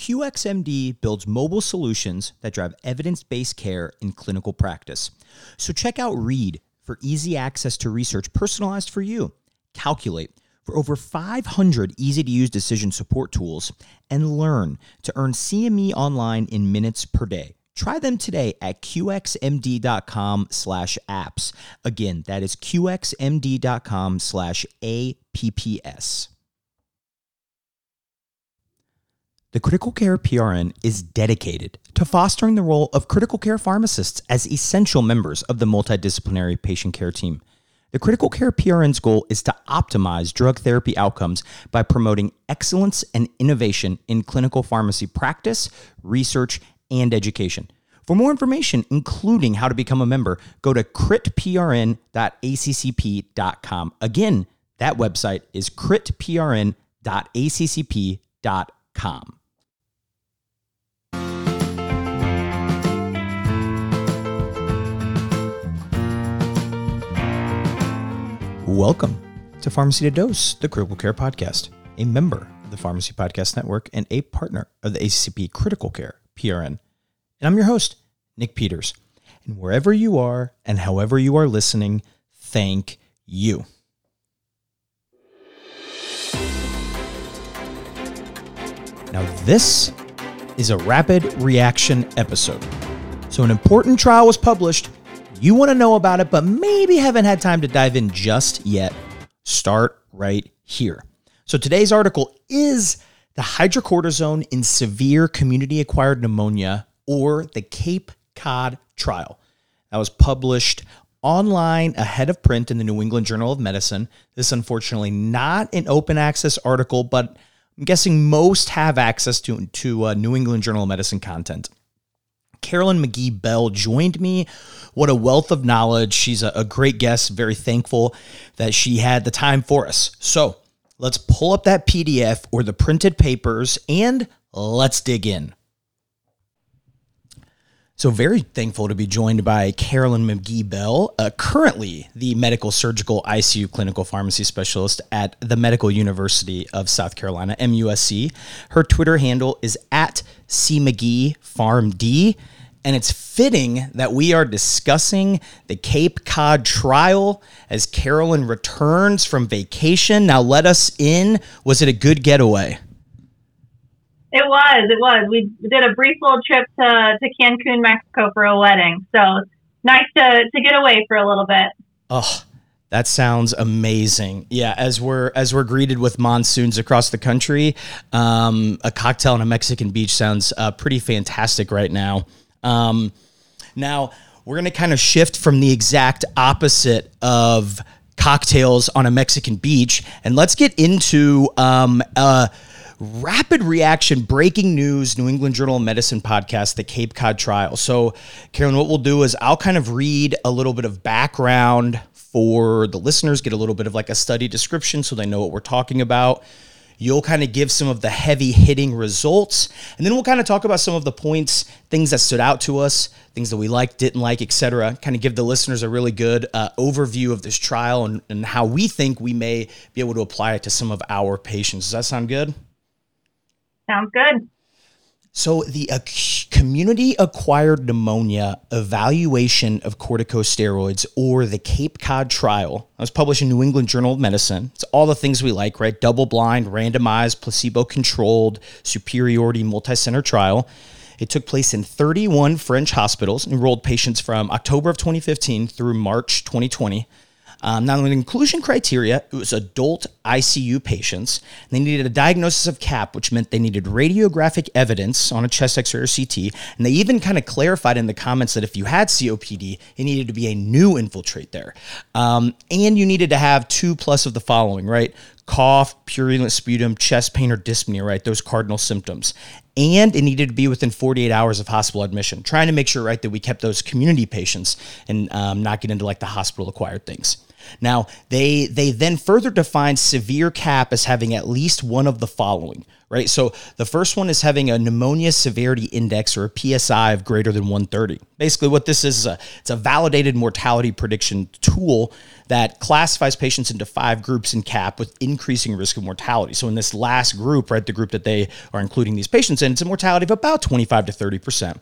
QXMD builds mobile solutions that drive evidence-based care in clinical practice. So check out Read for easy access to research personalized for you. Calculate for over 500 easy to use decision support tools and learn to earn CME online in minutes per day. Try them today at qxmd.com slash apps. Again, that is qxmd.com slash apps. The Critical Care PRN is dedicated to fostering the role of critical care pharmacists as essential members of the multidisciplinary patient care team. The Critical Care PRN's goal is to optimize drug therapy outcomes by promoting excellence and innovation in clinical pharmacy practice, research, and education. For more information, including how to become a member, go to critprn.accp.com. Again, that website is critprn.accp.com. Welcome to Pharmacy to Dose, the Critical Care Podcast, a member of the Pharmacy Podcast Network and a partner of the ACCP Critical Care PRN. And I'm your host, Nick Peters. And wherever you are and however you are listening, thank you. Now, this is a rapid reaction episode. So, an important trial was published. You want to know about it, but maybe haven't had time to dive in just yet. Start right here. So, today's article is the hydrocortisone in severe community acquired pneumonia or the Cape Cod trial. That was published online ahead of print in the New England Journal of Medicine. This, is unfortunately, not an open access article, but I'm guessing most have access to, to uh, New England Journal of Medicine content. Carolyn Magee Bell joined me. What a wealth of knowledge. She's a, a great guest. Very thankful that she had the time for us. So let's pull up that PDF or the printed papers and let's dig in. So, very thankful to be joined by Carolyn Magee Bell, uh, currently the medical surgical ICU clinical pharmacy specialist at the Medical University of South Carolina, MUSC. Her Twitter handle is at CMageePharmD. And it's fitting that we are discussing the Cape Cod trial as Carolyn returns from vacation. Now, let us in. Was it a good getaway? It was. It was. We did a brief little trip to, to Cancun, Mexico for a wedding. So nice to, to get away for a little bit. Oh, that sounds amazing. Yeah, as we're as we're greeted with monsoons across the country, um, a cocktail on a Mexican beach sounds uh, pretty fantastic right now. Um, now we're gonna kind of shift from the exact opposite of cocktails on a Mexican beach, and let's get into um, uh, rapid reaction, breaking news, New England Journal of Medicine podcast, the Cape Cod trial. So, Karen, what we'll do is I'll kind of read a little bit of background for the listeners, get a little bit of like a study description so they know what we're talking about. You'll kind of give some of the heavy hitting results, and then we'll kind of talk about some of the points, things that stood out to us, things that we liked, didn't like, etc. Kind of give the listeners a really good uh, overview of this trial and, and how we think we may be able to apply it to some of our patients. Does that sound good? Sounds good. So, the uh, community acquired pneumonia evaluation of corticosteroids, or the Cape Cod trial, was published in New England Journal of Medicine. It's all the things we like, right? Double blind, randomized, placebo controlled, superiority multi-center trial. It took place in 31 French hospitals, enrolled patients from October of 2015 through March 2020. Um, now, the inclusion criteria, it was adult ICU patients. They needed a diagnosis of CAP, which meant they needed radiographic evidence on a chest x-ray or CT. And they even kind of clarified in the comments that if you had COPD, it needed to be a new infiltrate there. Um, and you needed to have two plus of the following, right? cough, purulent sputum, chest pain, or dyspnea, right? Those cardinal symptoms. And it needed to be within 48 hours of hospital admission, trying to make sure, right, that we kept those community patients and um, not get into like the hospital acquired things. Now, they they then further define severe CAP as having at least one of the following, right? So the first one is having a pneumonia severity index or a PSI of greater than 130. Basically, what this is is a it's a validated mortality prediction tool that classifies patients into five groups in CAP with increasing risk of mortality. So in this last group, right, the group that they are including these patients in, it's a mortality of about 25 to 30 percent.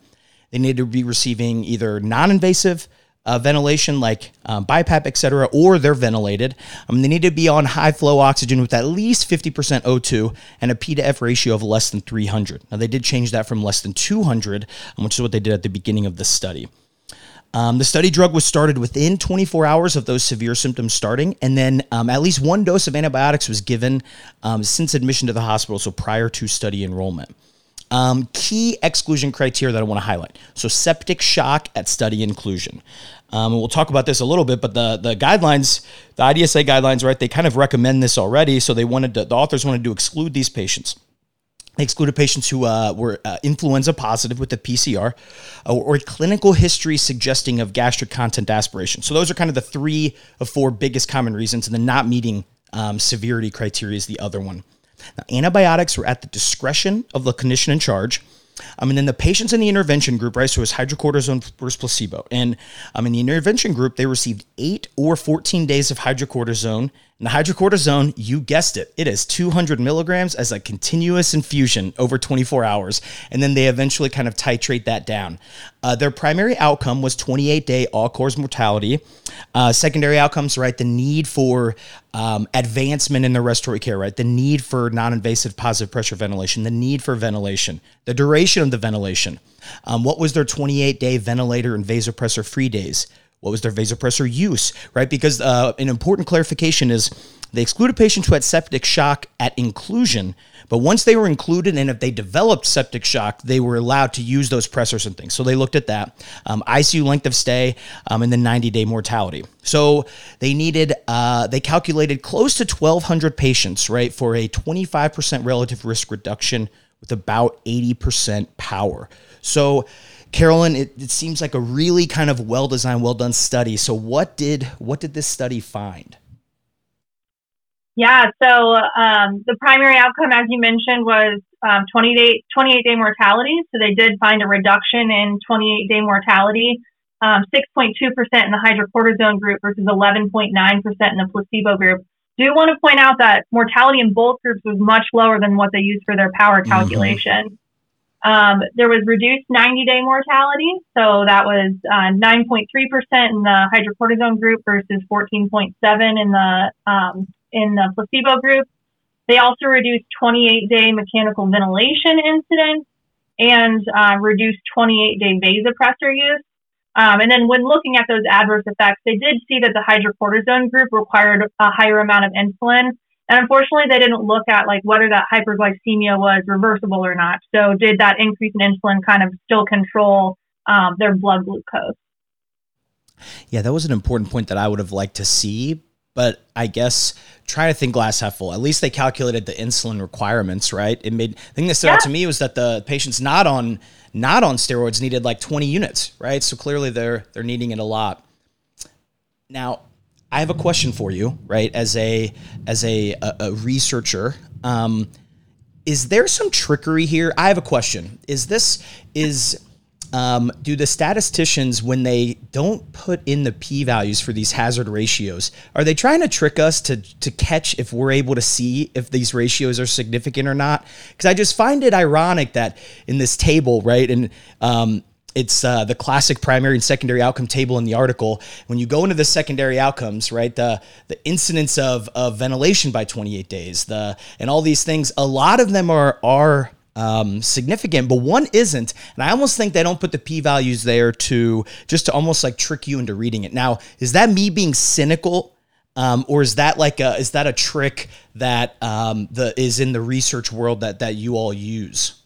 They need to be receiving either non-invasive uh, ventilation like um, BiPAP, et cetera, or they're ventilated. Um, they need to be on high flow oxygen with at least 50% O2 and a P to F ratio of less than 300. Now, they did change that from less than 200, um, which is what they did at the beginning of the study. Um, the study drug was started within 24 hours of those severe symptoms starting, and then um, at least one dose of antibiotics was given um, since admission to the hospital, so prior to study enrollment. Um, key exclusion criteria that I want to highlight. So, septic shock at study inclusion. Um, and we'll talk about this a little bit, but the the guidelines, the IDSA guidelines, right? They kind of recommend this already. So they wanted to, the authors wanted to exclude these patients. They excluded patients who uh, were uh, influenza positive with the PCR uh, or clinical history suggesting of gastric content aspiration. So those are kind of the three of four biggest common reasons, and then not meeting um, severity criteria is the other one. Now, antibiotics were at the discretion of the clinician in charge. Um, and then the patients in the intervention group, right? So it was hydrocortisone versus placebo. And um, in the intervention group, they received eight or 14 days of hydrocortisone and the hydrocortisone, you guessed it, it is 200 milligrams as a continuous infusion over 24 hours. And then they eventually kind of titrate that down. Uh, their primary outcome was 28 day all cause mortality. Uh, secondary outcomes, right? The need for um, advancement in the respiratory care, right? The need for non invasive positive pressure ventilation, the need for ventilation, the duration of the ventilation. Um, what was their 28 day ventilator and vasopressor free days? What was their vasopressor use, right? Because uh, an important clarification is they excluded patients who had septic shock at inclusion, but once they were included and if they developed septic shock, they were allowed to use those pressors and things. So they looked at that um, ICU length of stay um, and then 90 day mortality. So they needed, uh, they calculated close to 1,200 patients, right, for a 25% relative risk reduction with about 80% power. So Carolyn, it, it seems like a really kind of well designed, well done study. So what did what did this study find? Yeah, so um, the primary outcome, as you mentioned, was um, 20 day, 28 day mortality. So they did find a reduction in 28 day mortality, um, 6.2% in the hydrocortisone group versus 11.9% in the placebo group. Do want to point out that mortality in both groups was much lower than what they used for their power mm-hmm. calculation. Um, there was reduced 90 day mortality. So that was uh, 9.3% in the hydrocortisone group versus 14.7 in the, um, in the placebo group. They also reduced 28 day mechanical ventilation incidents and uh, reduced 28 day vasopressor use. Um, and then when looking at those adverse effects, they did see that the hydrocortisone group required a higher amount of insulin and unfortunately, they didn't look at like whether that hyperglycemia was reversible or not. So did that increase in insulin kind of still control um, their blood glucose? Yeah, that was an important point that I would have liked to see. But I guess try to think glass half full. At least they calculated the insulin requirements, right? It made the thing that stood yeah. out to me was that the patients not on not on steroids needed like 20 units, right? So clearly they're they're needing it a lot. Now, I have a question for you, right? As a as a a, a researcher, um, is there some trickery here? I have a question. Is this is um, do the statisticians when they don't put in the p values for these hazard ratios are they trying to trick us to to catch if we're able to see if these ratios are significant or not because i just find it ironic that in this table right and um, it's uh, the classic primary and secondary outcome table in the article. When you go into the secondary outcomes, right, the the incidence of, of ventilation by 28 days, the and all these things, a lot of them are are um, significant, but one isn't. And I almost think they don't put the p values there to just to almost like trick you into reading it. Now, is that me being cynical? Um, or is that like a is that a trick that um, the is in the research world that that you all use?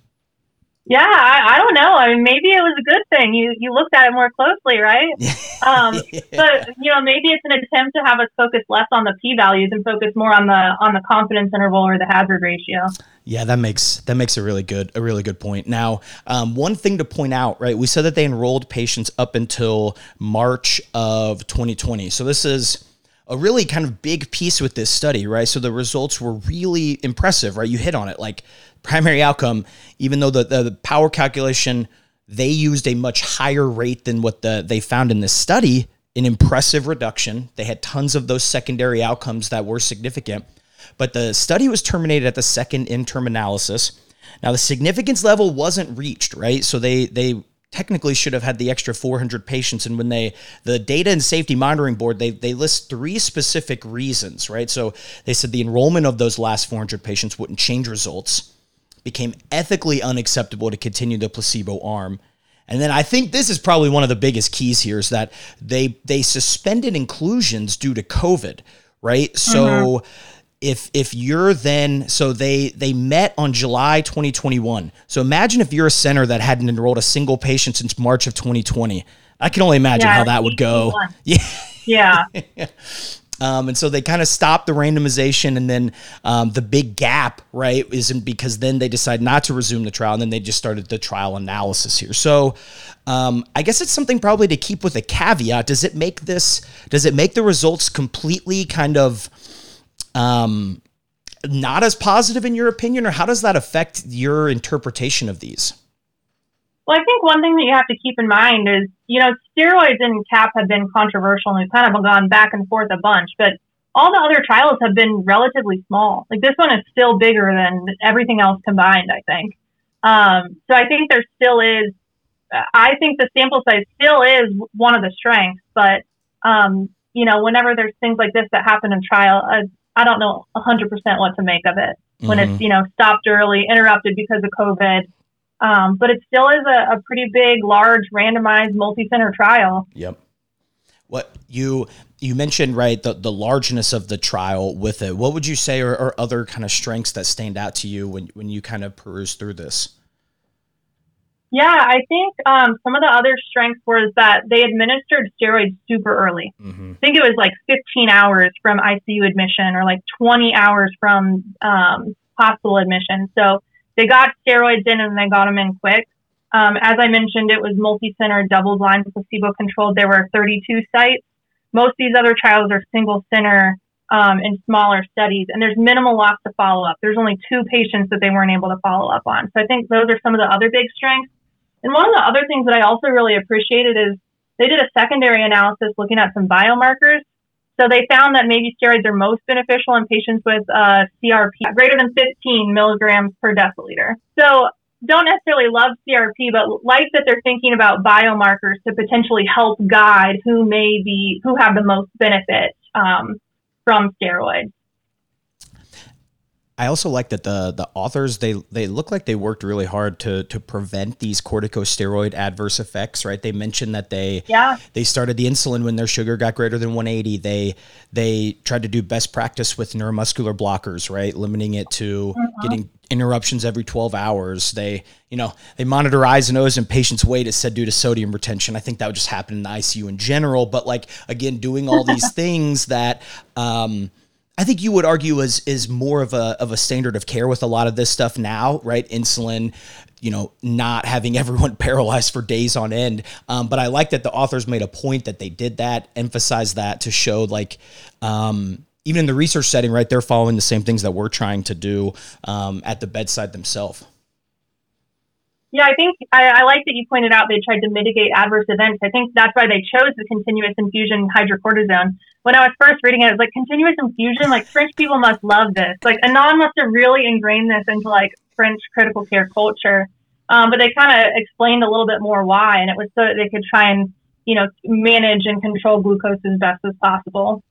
Yeah, I, I, don't know. I mean, maybe it was a good thing. You you looked at it more closely, right? Um, yeah. But you know, maybe it's an attempt to have us focus less on the p values and focus more on the on the confidence interval or the hazard ratio. Yeah, that makes that makes a really good a really good point. Now, um, one thing to point out, right? We said that they enrolled patients up until March of 2020. So this is a really kind of big piece with this study, right? So the results were really impressive, right? You hit on it. Like primary outcome, even though the, the, the power calculation, they used a much higher rate than what the they found in this study, an impressive reduction. They had tons of those secondary outcomes that were significant. But the study was terminated at the second interim analysis. Now the significance level wasn't reached, right? So they they technically should have had the extra 400 patients. And when they the data and safety monitoring board they they list three specific reasons right? So they said the enrollment of those last 400 patients wouldn't change results became ethically unacceptable to continue the placebo arm. And then I think this is probably one of the biggest keys here is that they they suspended inclusions due to COVID, right? So mm-hmm if if you're then so they they met on July 2021. So imagine if you're a center that hadn't enrolled a single patient since March of 2020. I can only imagine yeah, how that would go. Yeah. Yeah. Um, and so they kind of stopped the randomization, and then um, the big gap, right, isn't because then they decide not to resume the trial, and then they just started the trial analysis here. So um, I guess it's something probably to keep with a caveat. Does it make this? Does it make the results completely kind of? Um, not as positive in your opinion, or how does that affect your interpretation of these? Well, I think one thing that you have to keep in mind is, you know, steroids in CAP have been controversial and kind of gone back and forth a bunch, but all the other trials have been relatively small. Like this one is still bigger than everything else combined, I think. Um, so I think there still is, I think the sample size still is one of the strengths, but, um, you know, whenever there's things like this that happen in trial, uh, I don't know 100% what to make of it when mm-hmm. it's, you know, stopped early, interrupted because of COVID. Um, but it still is a, a pretty big, large, randomized, multi-center trial. Yep. What you you mentioned right the, the largeness of the trial with it. What would you say are, are other kind of strengths that stand out to you when when you kind of peruse through this? Yeah, I think um, some of the other strengths was that they administered steroids super early. Mm-hmm. I think it was like 15 hours from ICU admission or like 20 hours from um, hospital admission. So they got steroids in and they got them in quick. Um, as I mentioned, it was multi-center, double-blind, placebo-controlled. There were 32 sites. Most of these other trials are single-center um, in smaller studies, and there's minimal loss to follow-up. There's only two patients that they weren't able to follow up on. So I think those are some of the other big strengths. And one of the other things that I also really appreciated is they did a secondary analysis looking at some biomarkers. So they found that maybe steroids are most beneficial in patients with uh, CRP greater than 15 milligrams per deciliter. So don't necessarily love CRP, but like that they're thinking about biomarkers to potentially help guide who may be who have the most benefit um, from steroids. I also like that the the authors they they look like they worked really hard to to prevent these corticosteroid adverse effects. Right? They mentioned that they yeah they started the insulin when their sugar got greater than 180. They they tried to do best practice with neuromuscular blockers. Right, limiting it to mm-hmm. getting interruptions every 12 hours. They, you know, they monitor eyes and nose and patients' weight is said due to sodium retention. I think that would just happen in the ICU in general. But like again, doing all these things that um, I think you would argue is is more of a of a standard of care with a lot of this stuff now, right? Insulin, you know, not having everyone paralyzed for days on end. Um, but I like that the authors made a point that they did that, emphasize that to show like. Um, even in the research setting, right, they're following the same things that we're trying to do um, at the bedside themselves. Yeah, I think I, I, like that you pointed out they tried to mitigate adverse events. I think that's why they chose the continuous infusion hydrocortisone. When I was first reading it, I was like, continuous infusion? Like, French people must love this. Like, Annane must have really ingrained this into like French critical care culture. Um, but they kind of explained a little bit more why, and it was so that they could try and, you know, manage and control glucose as best as possible.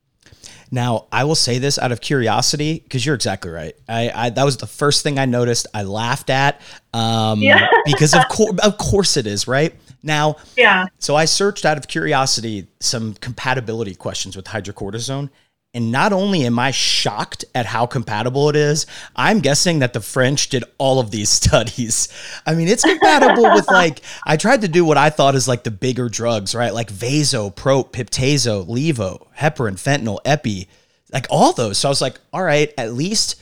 Now, I will say this out of curiosity because you're exactly right. I, I, that was the first thing I noticed. I laughed at um, yeah. because of course, of course it is right now. Yeah. So I searched out of curiosity some compatibility questions with hydrocortisone, And not only am I shocked at how compatible it is, I'm guessing that the French did all of these studies. I mean, it's compatible with like, I tried to do what I thought is like the bigger drugs, right? Like Vaso, Prop, Piptazo, Levo, heparin, fentanyl, Epi, like all those. So I was like, all right, at least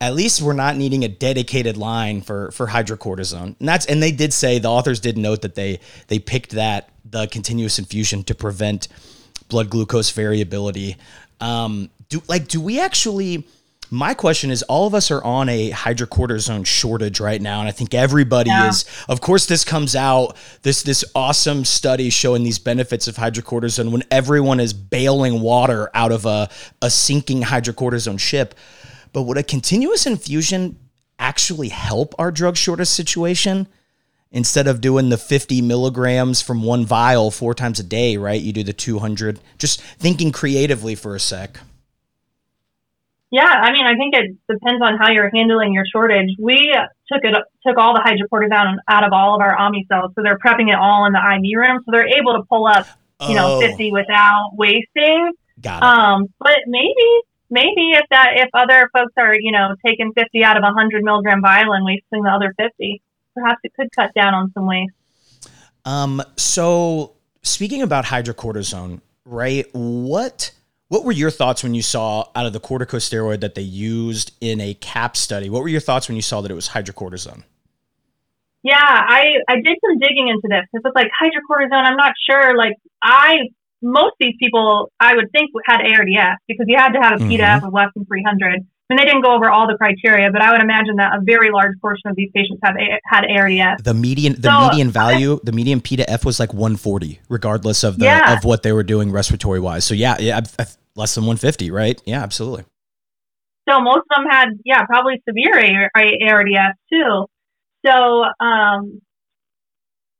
at least we're not needing a dedicated line for for hydrocortisone. And that's and they did say the authors did note that they they picked that the continuous infusion to prevent blood glucose variability. Um, do like do we actually? My question is all of us are on a hydrocortisone shortage right now and I think everybody yeah. is of course this comes out this this awesome study showing these benefits of hydrocortisone when everyone is bailing water out of a a sinking hydrocortisone ship but would a continuous infusion actually help our drug shortage situation? Instead of doing the 50 milligrams from one vial four times a day, right? You do the 200. Just thinking creatively for a sec. Yeah, I mean, I think it depends on how you're handling your shortage. We took it took all the hydrocortisone out of all of our Omnicell, so they're prepping it all in the IV room, so they're able to pull up, you oh. know, 50 without wasting. Got it. Um, but maybe maybe if that if other folks are you know taking 50 out of a 100 milligram vial and wasting the other 50 perhaps it could cut down on some waste um so speaking about hydrocortisone right what what were your thoughts when you saw out of the corticosteroid that they used in a cap study what were your thoughts when you saw that it was hydrocortisone yeah, I, I did some digging into this. This was like hydrocortisone. I'm not sure. Like I most of these people, I would think, had ARDS because you had to have a PDAF mm-hmm. of less than 300. And they didn't go over all the criteria, but I would imagine that a very large portion of these patients have a, had ARDS. The median, the so, median value, the median P to F was like 140, regardless of the yeah. of what they were doing respiratory wise. So yeah, yeah, less than 150, right? Yeah, absolutely. So most of them had, yeah, probably severe ARDS too. So um,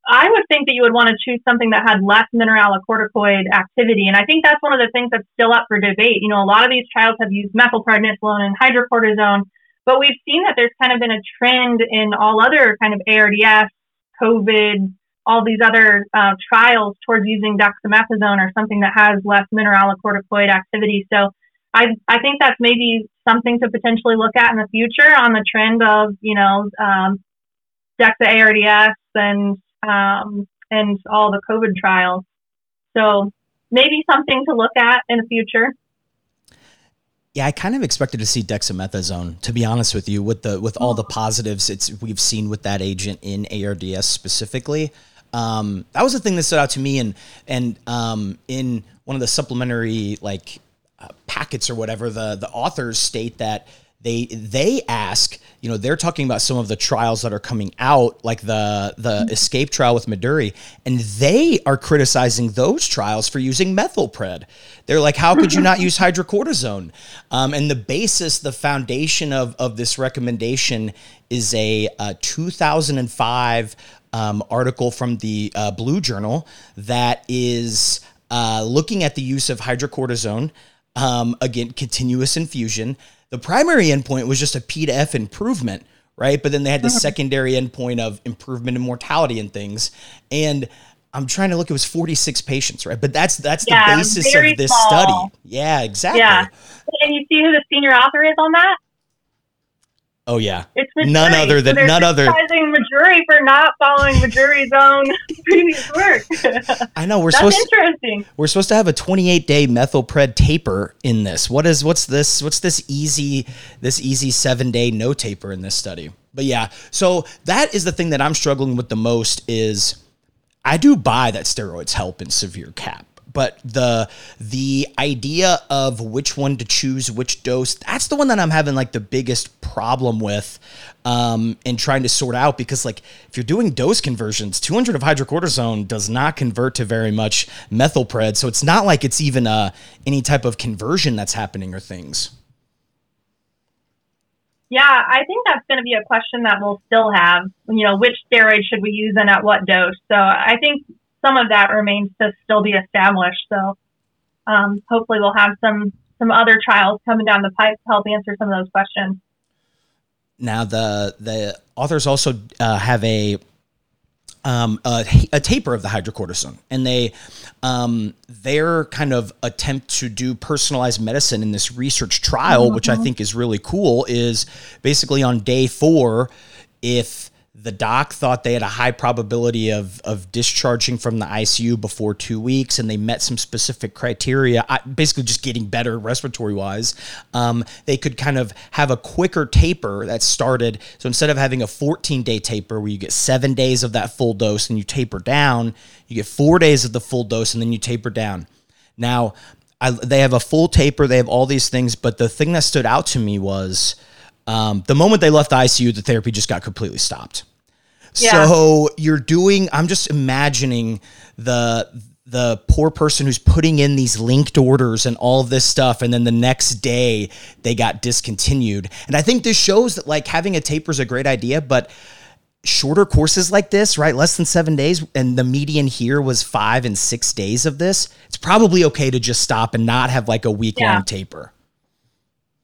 I would think that you would want to choose something that had less mineralocorticoid activity. And I think that's one of the things that's still up for debate. You know, a lot of these trials have used methylprednisolone and hydrocortisone, but we've seen that there's kind of been a trend in all other kind of ARDS, COVID, all these other uh, trials towards using dexamethasone or something that has less mineralocorticoid activity. So I, I think that's maybe something to potentially look at in the future on the trend of, you know, um, DEXA ARDS and um, and all the COVID trials. So maybe something to look at in the future. Yeah, I kind of expected to see dexamethasone. To be honest with you, with the with all the positives it's we've seen with that agent in ARDS specifically, um, that was the thing that stood out to me. And and um, in one of the supplementary like uh, packets or whatever, the the authors state that they they ask you know they're talking about some of the trials that are coming out like the the mm-hmm. escape trial with Meduri and they are criticizing those trials for using methylpred they're like how could you not use hydrocortisone um, and the basis the foundation of of this recommendation is a, a 2005 um, article from the uh, blue journal that is uh, looking at the use of hydrocortisone um, again continuous infusion the primary endpoint was just a P to F improvement, right? But then they had the uh-huh. secondary endpoint of improvement in mortality and things. And I'm trying to look, it was 46 patients, right? But that's that's yeah, the basis of this small. study. Yeah, exactly. Yeah. And you see who the senior author is on that? Oh yeah, it's none other than so none other. Meduri for not following Meduri's own previous work. I know we're That's supposed interesting. To, we're supposed to have a 28 day methylpred taper in this. What is what's this? What's this easy this easy seven day no taper in this study? But yeah, so that is the thing that I'm struggling with the most is I do buy that steroids help in severe cap but the the idea of which one to choose which dose that's the one that i'm having like the biggest problem with um and trying to sort out because like if you're doing dose conversions 200 of hydrocortisone does not convert to very much methylpred so it's not like it's even uh any type of conversion that's happening or things yeah, I think that's going to be a question that we'll still have. You know, which steroid should we use and at what dose? So I think some of that remains to still be established. So um, hopefully we'll have some some other trials coming down the pipe to help answer some of those questions. Now the the authors also uh, have a um, a, a, taper of the hydrocortisone, and they um, their kind of attempt to do personalized medicine in this research trial, mm-hmm. which I mm-hmm. think is really cool, is basically on day four, if the doc thought they had a high probability of of discharging from the ICU before two weeks, and they met some specific criteria. Basically, just getting better respiratory wise. Um, they could kind of have a quicker taper that started. So instead of having a 14 day taper where you get seven days of that full dose and you taper down, you get four days of the full dose and then you taper down. Now, I, they have a full taper. They have all these things, but the thing that stood out to me was. Um, the moment they left the ICU, the therapy just got completely stopped. Yeah. So you're doing. I'm just imagining the the poor person who's putting in these linked orders and all this stuff and then the next day they got discontinued and i think this shows that like having a taper is a great idea but shorter courses like this right less than seven days and the median here was five and six days of this it's probably okay to just stop and not have like a week long yeah. taper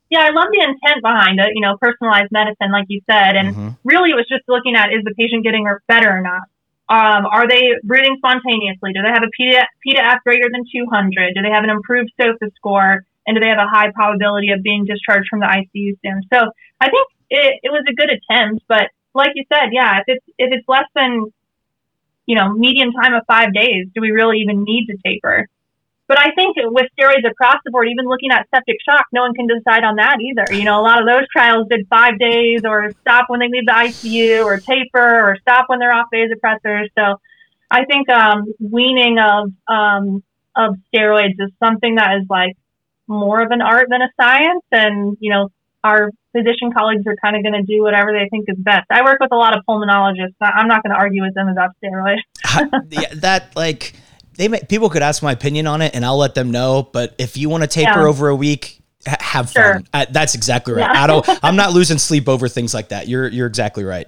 yeah, I love the intent behind it, you know, personalized medicine, like you said. And mm-hmm. really, it was just looking at is the patient getting better or not? Um, are they breathing spontaneously? Do they have a PDAF greater than 200? Do they have an improved SOFA score? And do they have a high probability of being discharged from the ICU soon? So I think it, it was a good attempt, but like you said, yeah, if it's if it's less than you know median time of five days, do we really even need to taper? But I think with steroids across the board, even looking at septic shock, no one can decide on that either. You know, a lot of those trials did five days or stop when they leave the ICU or taper or stop when they're off vasopressors. So I think um, weaning of um, of steroids is something that is like more of an art than a science. And, you know, our physician colleagues are kind of going to do whatever they think is best. I work with a lot of pulmonologists. I'm not going to argue with them about steroids. yeah, that like they may, people could ask my opinion on it and I'll let them know. But if you want to taper yeah. over a week, ha- have sure. fun. I, that's exactly right. Yeah. I don't. I'm not losing sleep over things like that. You're you're exactly right.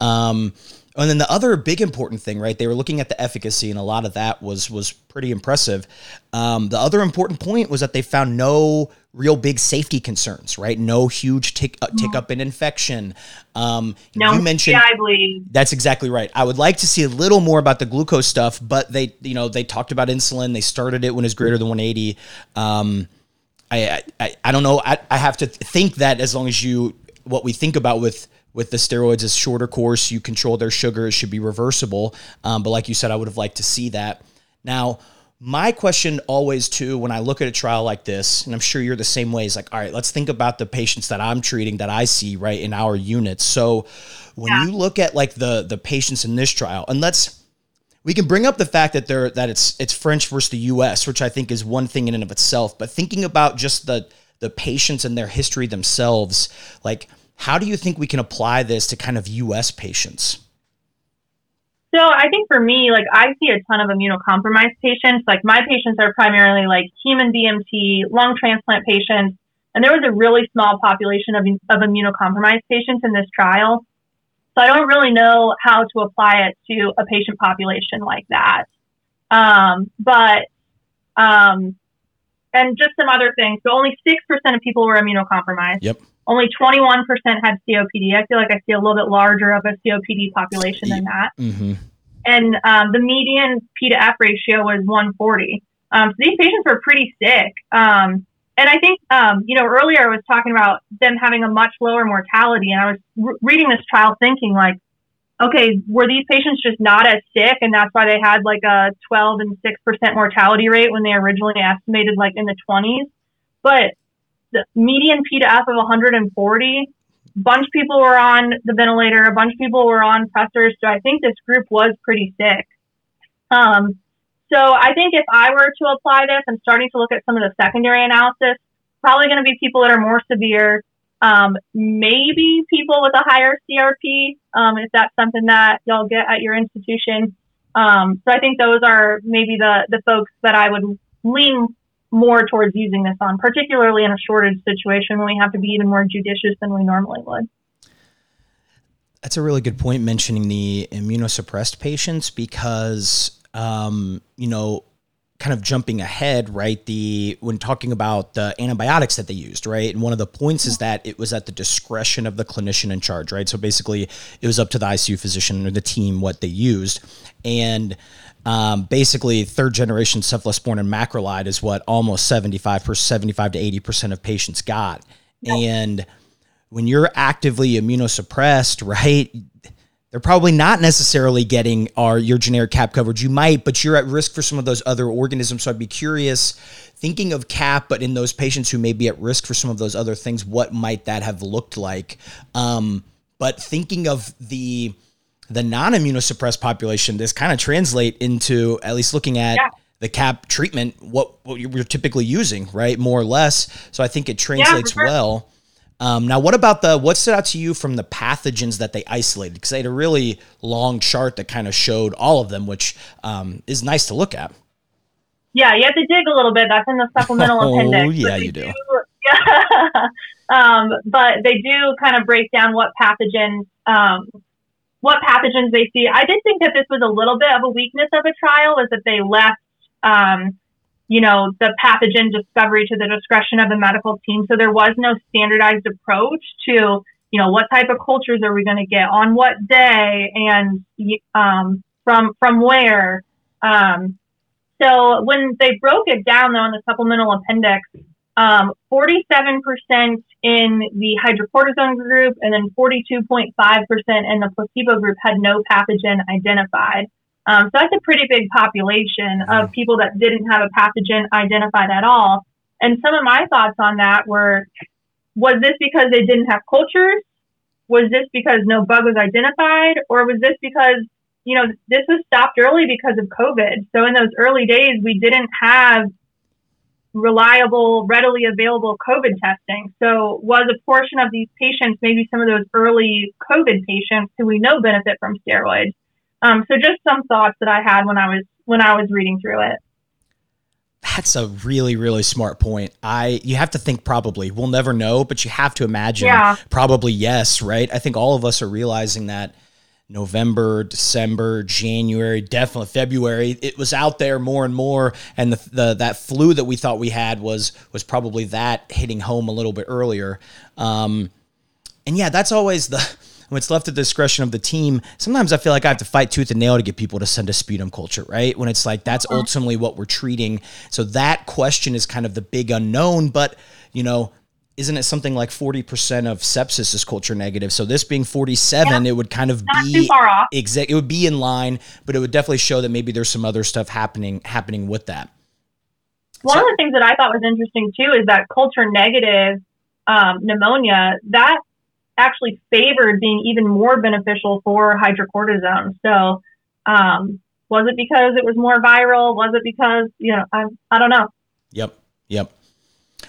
Um, and then the other big important thing, right? They were looking at the efficacy, and a lot of that was was pretty impressive. Um, the other important point was that they found no real big safety concerns, right? No huge tick uh, tick up in infection. Um, no, you mentioned GI bleed. That's exactly right. I would like to see a little more about the glucose stuff, but they, you know, they talked about insulin. They started it when it's greater than 180. Um, I, I, I don't know. I, I have to think that as long as you, what we think about with with the steroids is shorter course. You control their sugar. It should be reversible. Um, but like you said, I would have liked to see that. Now, my question always too, when I look at a trial like this, and I'm sure you're the same way, is like, all right, let's think about the patients that I'm treating that I see right in our units. So when yeah. you look at like the the patients in this trial, and let's we can bring up the fact that they're that it's it's French versus the US, which I think is one thing in and of itself. But thinking about just the the patients and their history themselves, like how do you think we can apply this to kind of US patients? So I think for me, like I see a ton of immunocompromised patients. Like my patients are primarily like heme BMT, lung transplant patients, and there was a really small population of, of immunocompromised patients in this trial. So I don't really know how to apply it to a patient population like that. Um, but um, and just some other things. So only six percent of people were immunocompromised. Yep. Only 21% had COPD. I feel like I see a little bit larger of a COPD population than that. Mm-hmm. And um, the median P to F ratio was 140. Um, so these patients were pretty sick. Um, and I think, um, you know, earlier I was talking about them having a much lower mortality. And I was re- reading this trial thinking, like, okay, were these patients just not as sick? And that's why they had like a 12 and 6% mortality rate when they originally estimated like in the 20s. But the median P to F of 140. A bunch of people were on the ventilator. A bunch of people were on pressors. So I think this group was pretty sick. Um, so I think if I were to apply this, I'm starting to look at some of the secondary analysis. Probably going to be people that are more severe. Um, maybe people with a higher CRP, um, if that's something that y'all get at your institution. Um, so I think those are maybe the, the folks that I would lean more towards using this on, particularly in a shortage situation when we have to be even more judicious than we normally would. That's a really good point mentioning the immunosuppressed patients because, um, you know, kind of jumping ahead, right? The when talking about the antibiotics that they used, right? And one of the points is that it was at the discretion of the clinician in charge, right? So basically, it was up to the ICU physician or the team what they used, and um, basically, third generation cephalosporin and macrolide is what almost 75 per 75 to 80 percent of patients got, and when you're actively immunosuppressed, right? They're probably not necessarily getting our your generic cap coverage. You might, but you're at risk for some of those other organisms. So I'd be curious, thinking of cap, but in those patients who may be at risk for some of those other things, what might that have looked like? Um, but thinking of the the non-immunosuppressed population, this kind of translate into at least looking at yeah. the cap treatment, what what you're typically using, right? More or less. So I think it translates yeah, sure. well. Um, now, what about the what stood out to you from the pathogens that they isolated? Because they had a really long chart that kind of showed all of them, which um, is nice to look at. Yeah, you have to dig a little bit. That's in the supplemental oh, appendix. Oh, yeah, you do. do yeah. um, but they do kind of break down what pathogens, um, what pathogens they see. I did think that this was a little bit of a weakness of a trial, is that they left um, you know, the pathogen discovery to the discretion of the medical team. So there was no standardized approach to, you know, what type of cultures are we going to get on what day and um, from from where. Um, so when they broke it down though in the supplemental appendix, um, 47% in the hydrocortisone group and then 42.5% in the placebo group had no pathogen identified. Um, so that's a pretty big population of mm. people that didn't have a pathogen identified at all. And some of my thoughts on that were, was this because they didn't have cultures? Was this because no bug was identified? Or was this because, you know, this was stopped early because of COVID? So in those early days, we didn't have reliable, readily available COVID testing. So was a portion of these patients, maybe some of those early COVID patients who we know benefit from steroids, um, so just some thoughts that I had when I was when I was reading through it. That's a really, really smart point. I you have to think probably. We'll never know, but you have to imagine yeah. probably yes, right? I think all of us are realizing that November, December, January, definitely February, it was out there more and more and the, the that flu that we thought we had was was probably that hitting home a little bit earlier. Um, and yeah, that's always the when it's left at the discretion of the team, sometimes I feel like I have to fight tooth and nail to get people to send a sputum culture, right? When it's like that's uh-huh. ultimately what we're treating. So that question is kind of the big unknown, but you know, isn't it something like 40% of sepsis is culture negative? So this being 47, yeah, it would kind of be exact it would be in line, but it would definitely show that maybe there's some other stuff happening happening with that. One so, of the things that I thought was interesting too is that culture negative um, pneumonia that actually favored being even more beneficial for hydrocortisone. So, um, was it because it was more viral? Was it because you know I I don't know. Yep, yep.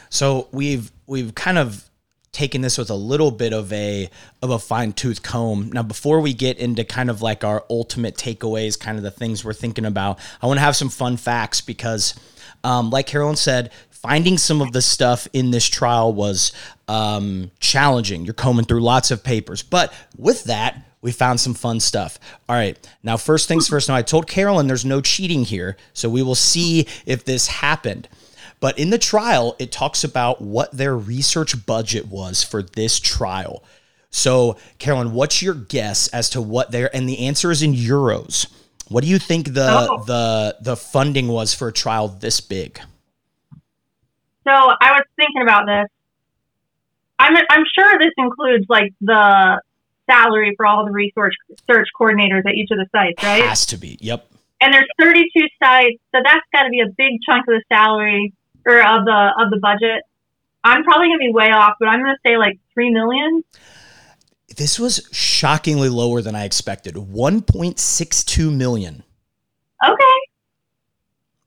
So we've we've kind of taken this with a little bit of a of a fine tooth comb. Now, before we get into kind of like our ultimate takeaways, kind of the things we're thinking about, I want to have some fun facts because, um, like Carolyn said, finding some of the stuff in this trial was um, challenging. You're combing through lots of papers. But with that, we found some fun stuff. All right. Now, first things first. Now, I told Carolyn there's no cheating here. So we will see if this happened. But in the trial, it talks about what their research budget was for this trial. So, Carolyn, what's your guess as to what their and the answer is in euros. What do you think the oh. the the funding was for a trial this big? So I was thinking about this. I'm I'm sure this includes like the salary for all the research search coordinators at each of the sites, right? Has to be. Yep. And there's 32 sites, so that's got to be a big chunk of the salary or of the of the budget. I'm probably gonna be way off, but I'm gonna say like three million. This was shockingly lower than I expected. 1.62 million. Okay.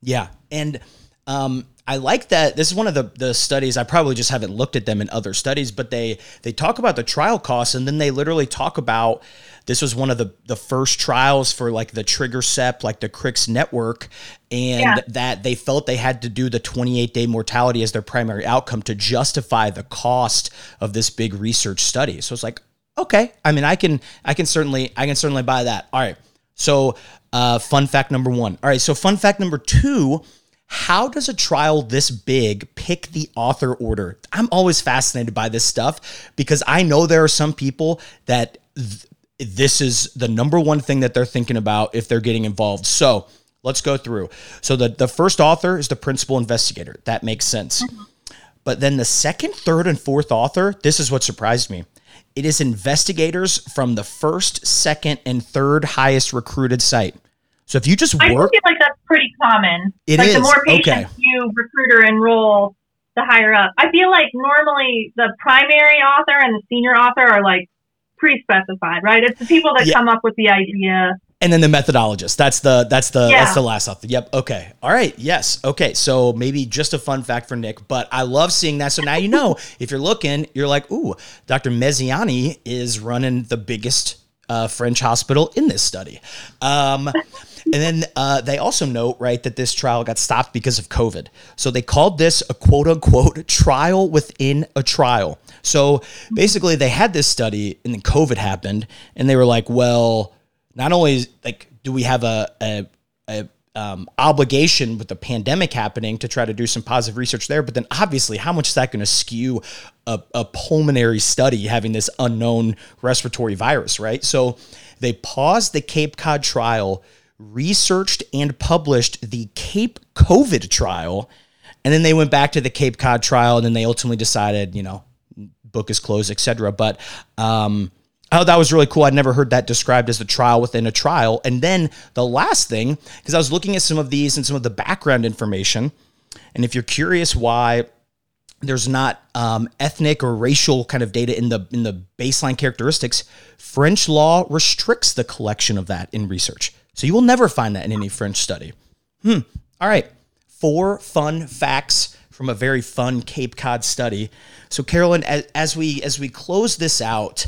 Yeah, and um, I like that. This is one of the, the studies. I probably just haven't looked at them in other studies, but they they talk about the trial costs, and then they literally talk about this was one of the the first trials for like the trigger sep, like the CRICS network, and yeah. that they felt they had to do the 28 day mortality as their primary outcome to justify the cost of this big research study. So it's like, okay, I mean, I can I can certainly I can certainly buy that. All right, so uh, fun fact number one. All right, so fun fact number two how does a trial this big pick the author order? I'm always fascinated by this stuff because I know there are some people that th- this is the number one thing that they're thinking about if they're getting involved. So let's go through. So the, the first author is the principal investigator. That makes sense. Mm-hmm. But then the second, third, and fourth author, this is what surprised me. It is investigators from the first, second, and third highest recruited site. So if you just I work, feel like that's pretty common. It like is. the more patients Okay. you recruiter enroll, the higher up. I feel like normally the primary author and the senior author are like pre-specified, right? It's the people that Yeah. come up with the idea. and then the methodologist. That's the that's the Yeah. that's the last author. Yep. Okay. All right. Yes. Okay. So maybe just a fun fact for Nick, but I love seeing that. So now you know if you're looking, you're like, ooh, Dr. Meziani is running the biggest uh, French hospital in this study. Um, and then uh, they also note, right, that this trial got stopped because of COVID. So they called this a quote unquote trial within a trial. So basically, they had this study and then COVID happened, and they were like, well, not only is, like do we have a, a, a um, obligation with the pandemic happening to try to do some positive research there, but then obviously, how much is that going to skew a, a pulmonary study having this unknown respiratory virus, right? So they paused the Cape Cod trial, researched and published the Cape COVID trial, and then they went back to the Cape Cod trial, and then they ultimately decided, you know, book is closed, etc. But um, oh, that was really cool. I'd never heard that described as the trial within a trial. And then the last thing, because I was looking at some of these and some of the background information, and if you're curious why there's not um, ethnic or racial kind of data in the in the baseline characteristics, French law restricts the collection of that in research. So you will never find that in any French study. Hmm. All right. Four fun facts from a very fun Cape Cod study. So Carolyn, as, as we as we close this out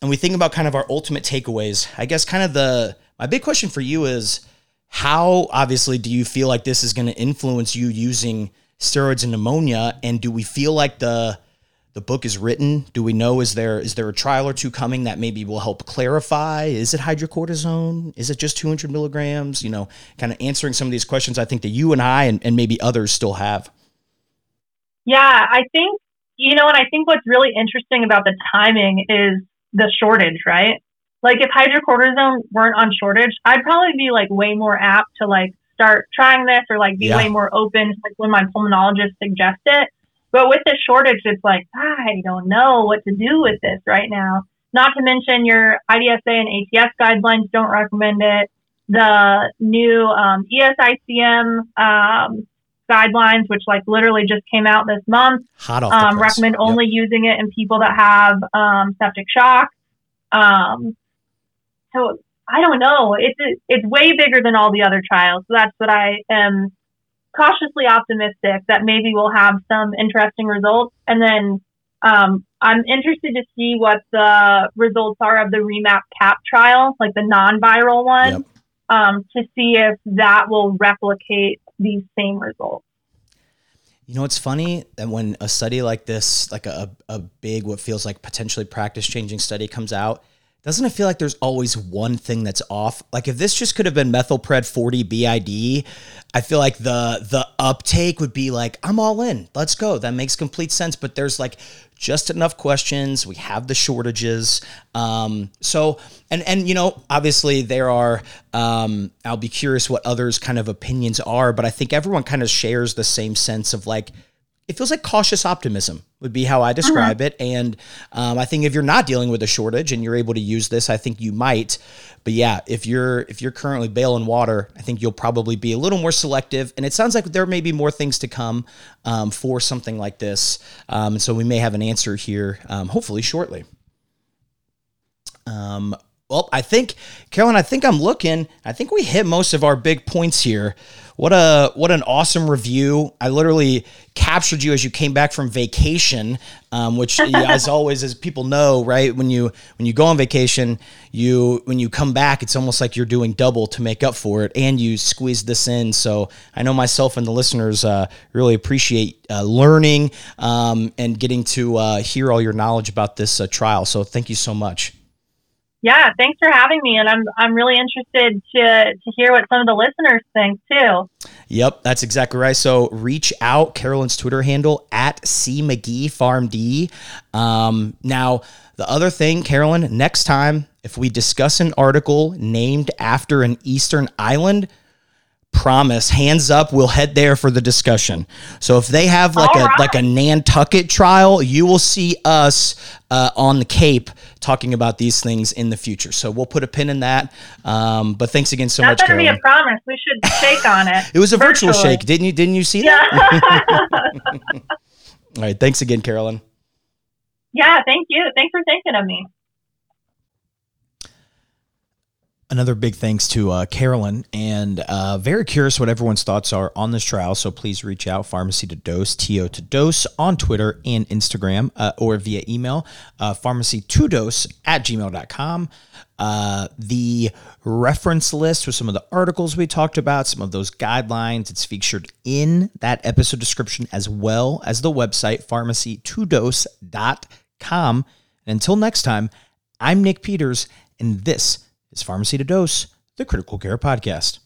and we think about kind of our ultimate takeaways, I guess kind of the my big question for you is how obviously do you feel like this is going to influence you using steroids and pneumonia and do we feel like the the book is written do we know is there is there a trial or two coming that maybe will help clarify is it hydrocortisone is it just 200 milligrams you know kind of answering some of these questions i think that you and i and, and maybe others still have Yeah, I think you know, and I think what's really interesting about the timing is the shortage, right? Like if hydrocortisone weren't on shortage, I'd probably be like way more apt to like start trying this or like be Yeah. way more open like when my pulmonologist suggests it. But with the shortage, it's like I don't know what to do with this right now. Not to mention your IDSA and ATS guidelines don't recommend it. The new um, ESICM um, guidelines, which like literally just came out this month, um, recommend Yep. only using it in people that have um, septic shock. Um, so I don't know. It's it's way bigger than all the other trials. So that's what I am cautiously optimistic that maybe we'll have some interesting results. And then um, I'm interested to see what the results are of the Remap Cap trial, like the non-viral one, Yep. um, to see if that will replicate these same results. You know, it's funny that when a study like this, like a, a big, what feels like potentially practice changing study comes out, doesn't it feel like there's always one thing that's off? Like if this just could have been methylpred 40 BID, I feel like the the uptake would be like, I'm all in. Let's go. That makes complete sense. But there's like just enough questions. We have the shortages. Um, so and and you know, obviously there are um, I'll be curious what others kind of opinions are, but I think everyone kind of shares the same sense of like it feels like cautious optimism would be how I describe it. And um, I think if you're not dealing with a shortage and you're able to use this, I think you might. But yeah, if you're if you're currently bailing water, I think you'll probably be a little more selective. And it sounds like there may be more things to come um, for something like this. Um, and so we may have an answer here, um, hopefully shortly. Um, Well, I think, Carolyn, I think I'm looking. I think we hit most of our big points here. What a what an awesome review! I literally captured you as you came back from vacation, um, which as always, as people know, right when you when you go on vacation, you when you come back, it's almost like you're doing double to make up for it, and you squeeze this in. So I know myself and the listeners uh, really appreciate uh, learning um, and getting to uh, hear all your knowledge about this uh, trial. So thank you so much yeah, thanks for having me, and I'm I'm really interested to to hear what some of the listeners think too. Yep, that's exactly right. So reach out, Carolyn's Twitter handle at CMageePharmD. Um, now, the other thing, Carolyn, next time if we discuss an article named after an Eastern island, promise hands up we'll head there for the discussion. So if they have like All a right. like a nantucket trial you will see us uh, on the cape talking about these things in the future. So we'll put a pin in that. Um, but thanks again so that much better Carolyn. be a promise. We should shake on it. It was a virtual shake. Didn't you didn't you see that? All right. Thanks again carolyn. Yeah thank you. Thanks for thinking of me Another big thanks to uh, Carolyn, and uh, very curious what everyone's thoughts are on this trial. So please reach out, Pharmacy to Dose, TO to Dose, on Twitter and Instagram, uh, or via email, uh, pharmacy to dose at gmail.com. Uh, the reference list with some of the articles we talked about, some of those guidelines, it's featured in that episode description as well as the website, pharmacy2dose.com. And until next time, I'm Nick Peters, and this is Pharmacy to Dose, the Critical Care Podcast.